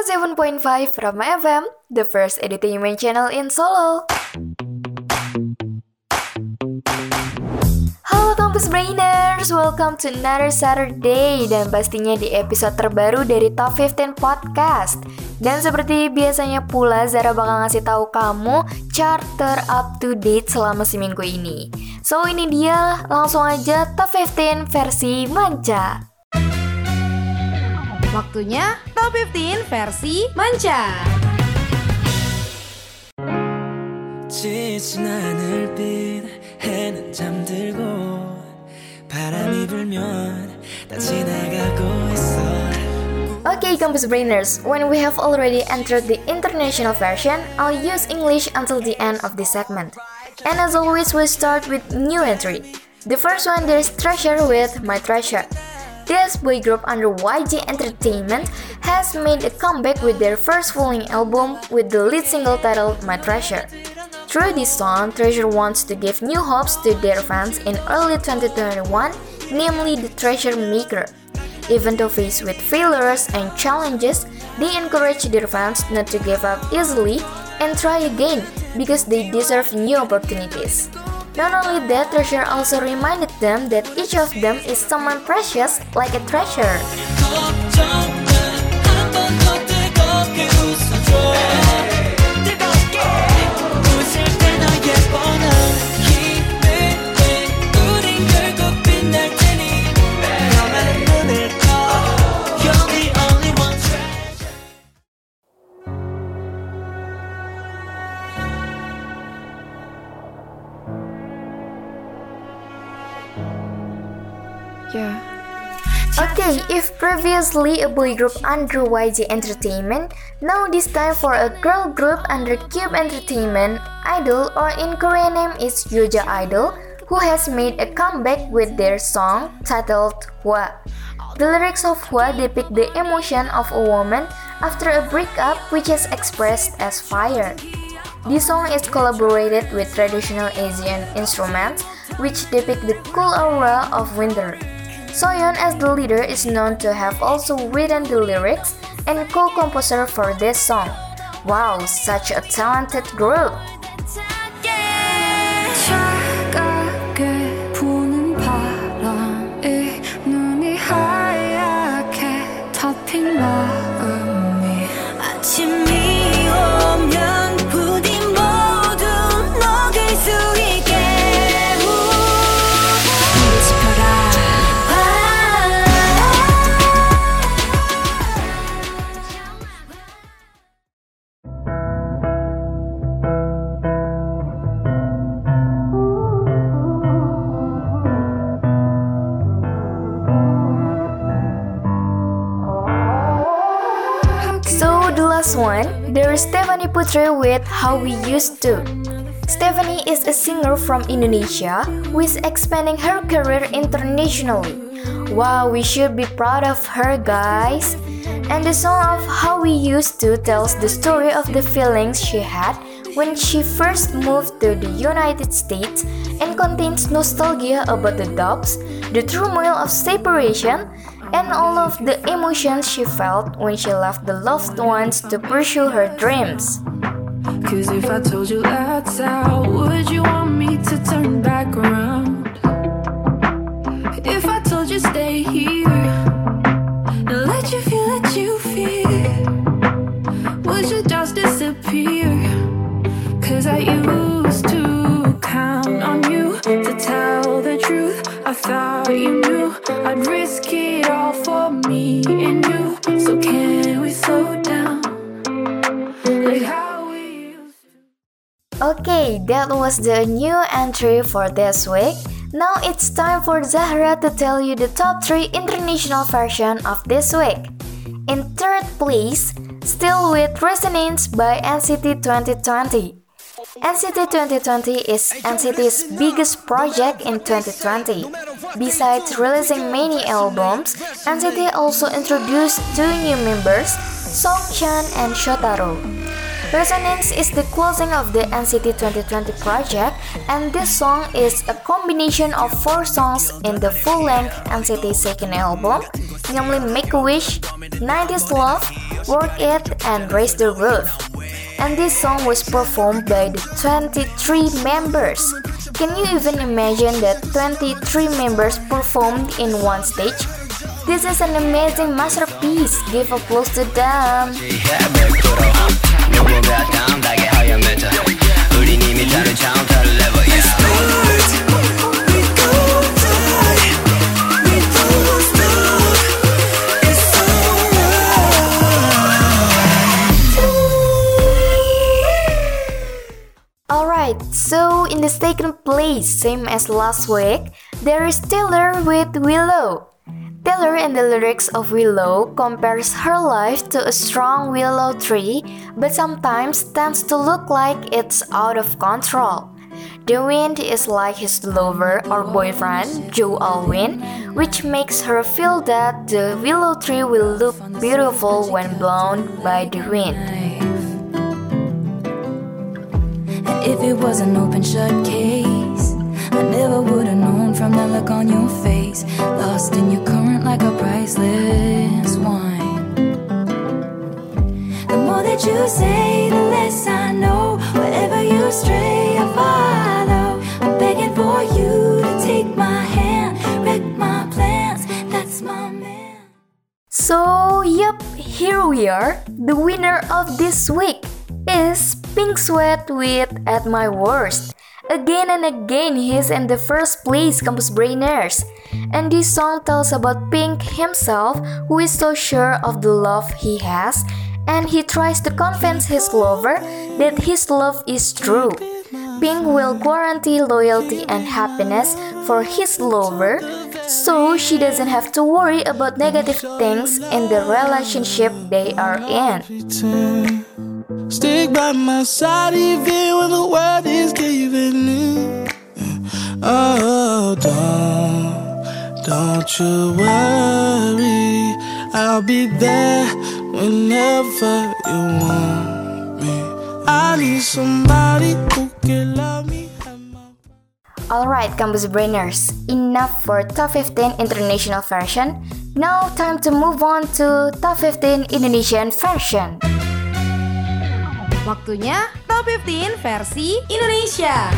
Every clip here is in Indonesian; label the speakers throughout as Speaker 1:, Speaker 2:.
Speaker 1: 107.5 Rama FM, the first entertainment channel in Solo. Halo Campus Brainers, welcome to another Saturday Dan pastinya di episode terbaru dari Top 15 Podcast. Dan seperti biasanya pula Zara bakal ngasih tahu kamu charter up to date selama seminggu ini. So ini dia, langsung aja Top 15 versi manca
Speaker 2: Waktunya Top 15 versi Manca.
Speaker 3: 지친 하늘빛 해는 잠들고 바람이 불면 다 지나가고 있어
Speaker 1: Okay, Campus Brainers, when we have already entered the international version, I'll use English until the end of this segment. And as always, we start with new entry. The first one there's Treasure with My Treasure. This boy group under YG Entertainment has made a comeback with their first full-length album with the lead single titled My Treasure. Through this song, Treasure wants to give new hopes to their fans in early 2021, namely the Treasure Maker. Even though faced with failures and challenges, they encourage their fans not to give up easily and try again because they deserve new opportunities. Not only that, Treasure also reminded them that each of them is someone precious like a treasure. Okay, if previously a boy group under YG Entertainment, now this time for a girl group under Cube Entertainment, Idol or in Korean name is Yoja Idol, who has made a comeback with their song titled Hwa. The lyrics of Hwa depict the emotion of a woman after a breakup which is expressed as fire. This song is collaborated with traditional Asian instruments which depict the cool aura of winter. Soyeon as the leader is known to have also written the lyrics and co-composer for this song. Wow, such a talented group! Is Stephanie Putri with How We Used To. Stephanie is a singer from Indonesia who is expanding her career internationally. Wow, we should be proud of her, guys. And the song of How We Used To tells the story of the feelings she had when she first moved to the United States and contains nostalgia about the doubts, the turmoil of separation, and all of the emotions she felt when she left the loved ones to pursue her dreams.
Speaker 4: Cause if I told you that's out, would you want me to turn back around? If I told you stay here and let you feel what you feel, would you just disappear? Cause I used to count on you to tell the truth. I thought you knew I'd risk it all for me and you. So can we slow down? Like how we used to.
Speaker 1: Okay, that was the new entry for this week. Now it's time for Zahra to tell you the top 3 international version of this week. In third place, still with Resonance by NCT 2020. NCT 2020 is NCT's biggest project in 2020. Besides releasing many albums, NCT also introduced two new members, Song Songchan and Shotaro. Resonance is the closing of the NCT 2020 project, and this song is a combination of four songs in the full length NCT second album, namely Make a Wish, 90s Love, Work It, and Raise the Roof. And this song was performed by the 23 members. Can you even imagine that 23 members performed in one stage? This is an amazing masterpiece. Give applause to them. In the second place, same as last week, there is Taylor with Willow. Taylor in the lyrics of Willow compares her life to a strong willow tree, but sometimes tends to look like it's out of control. The wind is like his lover or boyfriend, Joe Alwyn, which makes her feel that the willow tree will look beautiful when blown by the wind.
Speaker 5: If it was an open shut case, I never would have known from the look on your face. Lost in your current like a priceless wine. The more that you say, the less I know. Wherever you stray, I follow. I'm begging for you to take my hand, wreck my plans. That's my man.
Speaker 1: So, yep, here we are. The winner of this week is Pink Sweat with At My Worst. Again and again, he's in the first place, Campus Brainers. And this song tells about Pink himself, who is so sure of the love he has, and he tries to convince his lover that his love is true. Pink will guarantee loyalty and happiness for his lover, so she doesn't have to worry about negative things in the relationship they are in.
Speaker 6: Stick by my side even when the world is giving in. Oh, don't, don't you worry. I'll be there whenever you want me. I need somebody who can love me.
Speaker 1: Alright, Campus Brainers, enough for Top 15 International version. Now, time to move on to Top 15 Indonesian version.
Speaker 2: Waktunya Top 15 versi Indonesia.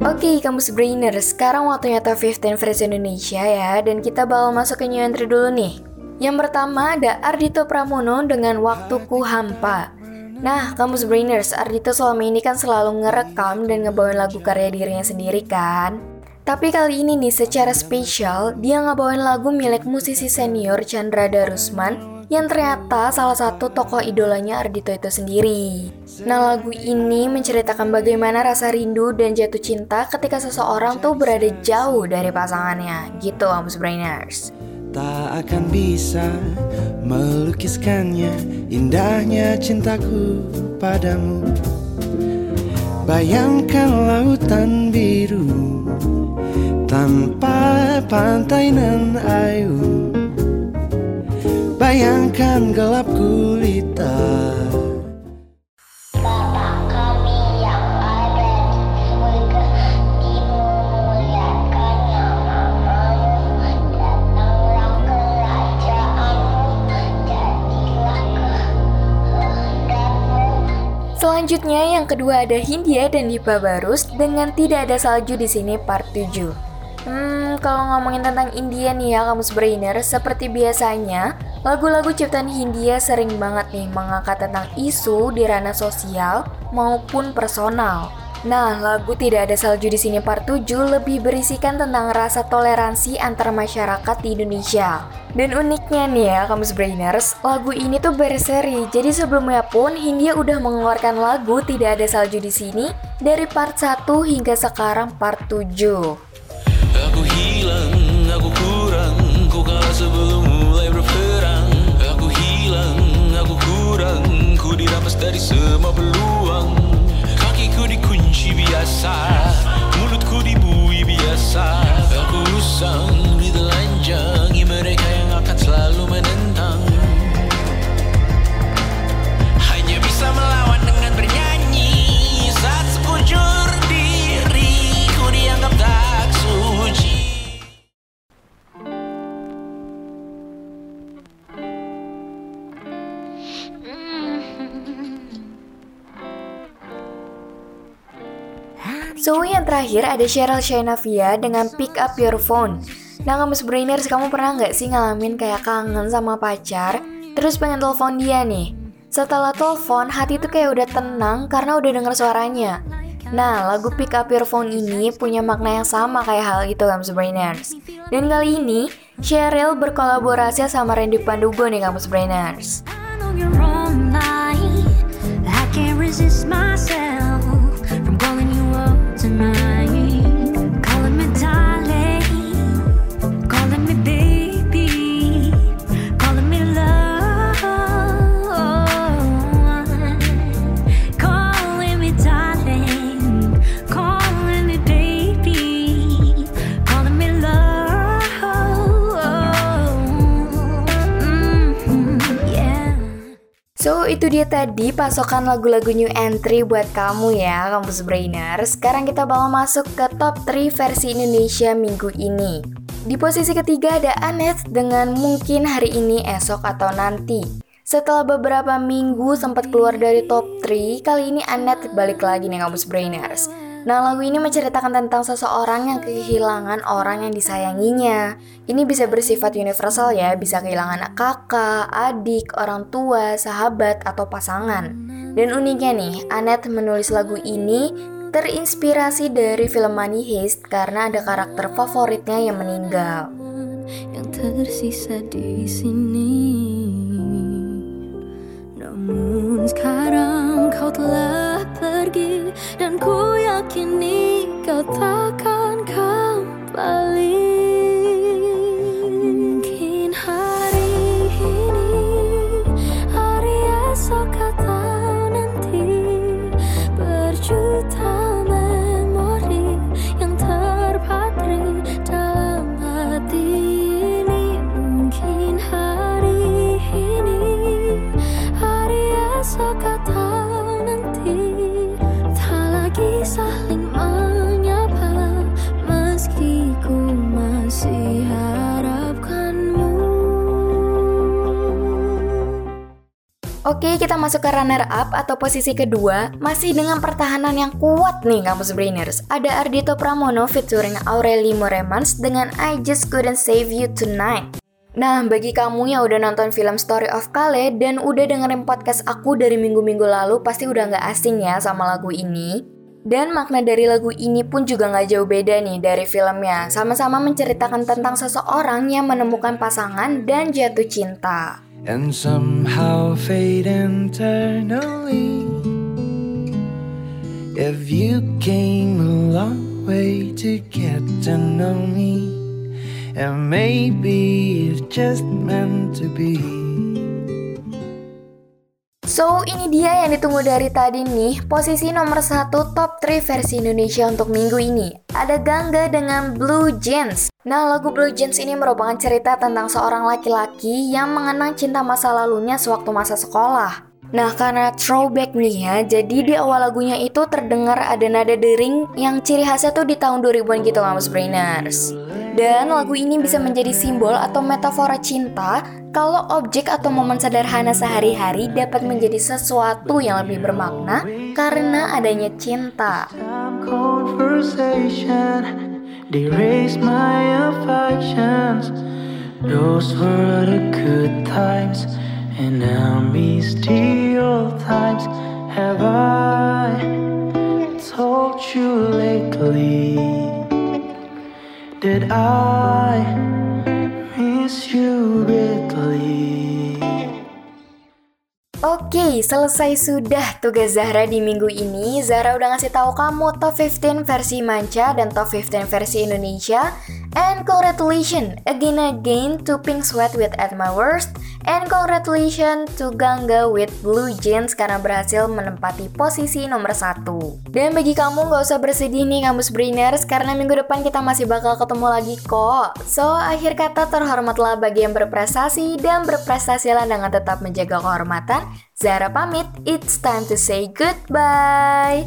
Speaker 1: Oke, kampus brainer, sekarang waktunya top 15 versi Indonesia ya, dan kita bakal masuk ke new entry dulu nih. Yang pertama ada Ardito Pramono dengan Waktuku Hampa. Nah, kampus brainers, Ardito selama ini kan selalu ngerekam dan ngebawain lagu karya dirinya sendiri kan. Tapi kali ini nih secara spesial, dia ngebawain lagu milik musisi senior Chandra Darusman yang ternyata salah satu tokoh idolanya Ardito itu sendiri. Nah lagu ini menceritakan bagaimana rasa rindu dan jatuh cinta ketika seseorang tuh berada jauh dari pasangannya. Gitu Kampus Brainers.
Speaker 6: Tak akan bisa melukiskannya Indahnya cintaku padamu Bayangkan lautan biru Tanpa pantai nan ayu Bayangkan gelap gulita.
Speaker 1: Selanjutnya yang kedua ada Hindia dan Dipa Barus dengan tidak ada salju di sini part 7. Hmm, kalau ngomongin tentang India nih ya kamu brainer, seperti biasanya, lagu-lagu ciptaan Hindia sering banget nih mengangkat tentang isu di ranah sosial maupun personal. Nah, lagu Tidak Ada Salju di sini part 7 lebih berisikan tentang rasa toleransi antar masyarakat di Indonesia. Dan uniknya nih ya, kamu brainers, lagu ini tuh berseri. Jadi sebelumnya pun Hindia udah mengeluarkan lagu Tidak Ada Salju di sini dari part 1 hingga sekarang part 7.
Speaker 3: Aku hilang, aku kurang Kau kalah sebelum mulai berperang. Aku hilang, aku kurang Ku dirampas dari semua peluang. Kakiku dikunci biasa Mulutku dibui biasa. Aku usang, ditelanjangi
Speaker 1: terakhir ada Cheryl Shainavia dengan Pick Up Your Phone. Nah kamu Brainers, kamu pernah nggak sih ngalamin kayak kangen sama pacar, terus pengen telepon dia nih? Setelah telepon, hati tuh kayak udah tenang karena udah denger suaranya. Nah, lagu Pick Up Your Phone ini punya makna yang sama kayak hal itu Kamus Brainers. Dan kali ini, Cheryl berkolaborasi sama Randy Pandugo nih Kamus Brainers.
Speaker 7: I know you're online.
Speaker 1: Dia tadi pasokan lagu-lagu new entry buat kamu ya, Kampus Brainer. Sekarang kita bakal masuk ke top 3 versi Indonesia minggu ini. Di posisi ketiga ada Anet dengan Mungkin Hari Ini, Esok, atau Nanti. Setelah beberapa minggu sempat keluar dari top 3, kali ini Anet balik lagi nih Kampus Brainers. Nah, lagu ini menceritakan tentang seseorang yang kehilangan orang yang disayanginya. Ini bisa bersifat universal ya, bisa kehilangan kakak, adik, orang tua, sahabat, atau pasangan. Dan uniknya nih, Anet menulis lagu ini terinspirasi dari film Money Heist karena ada karakter favoritnya yang meninggal.
Speaker 7: yang tersisa di sini. Namun sekarang kau telah pergi dan ku yakini kau takkan kembali.
Speaker 1: Oke, kita masuk ke runner up atau posisi kedua, masih dengan pertahanan yang kuat nih kampus brainers. Ada Ardito Pramono featuring Aureli Moremans dengan I Just Couldn't Save You Tonight. Nah, bagi kamu yang udah nonton film Story of Kale dan udah dengerin podcast aku dari minggu-minggu lalu, pasti udah nggak asing ya sama lagu ini. Dan makna dari lagu ini pun juga nggak jauh beda nih dari filmnya. Sama-sama menceritakan tentang seseorang yang menemukan pasangan dan jatuh cinta.
Speaker 8: And somehow fade internally. If you came a long way to get to know me, and maybe it's just meant to be.
Speaker 1: So, ini dia yang ditunggu dari tadi nih, posisi nomor satu top 3 versi Indonesia untuk minggu ini. Ada Gangga dengan Blue Jeans. Nah, lagu Blue Jeans ini merupakan cerita tentang seorang laki-laki yang mengenang cinta masa lalunya sewaktu masa sekolah. Nah, karena throwback nih ya, jadi di awal lagunya itu terdengar ada nada dering yang ciri khasnya tuh di tahun 2000-an gitu, Kamus Brainers. Dan lagu ini bisa menjadi simbol atau metafora cinta kalau objek atau momen sederhana sehari-hari dapat menjadi sesuatu yang lebih bermakna karena adanya cinta.
Speaker 8: They raise my affections. Those were the good times, and I miss the old times. Have I told you lately that I
Speaker 1: Oke, selesai sudah tugas Zahra di minggu ini. Zahra udah ngasih tahu kamu top 15 versi manca dan top 15 versi Indonesia. And congratulations again again to Pink Sweat with At My Worst. And congratulations to Gangga with Blue Jeans karena berhasil menempati posisi nomor satu. Dan bagi kamu nggak usah bersedih nih kamus brainers karena minggu depan kita masih bakal ketemu lagi kok. So, akhir kata terhormatlah bagi yang berprestasi dan berprestasilah dengan tetap menjaga kehormatan. Zara pamit, it's time to say goodbye.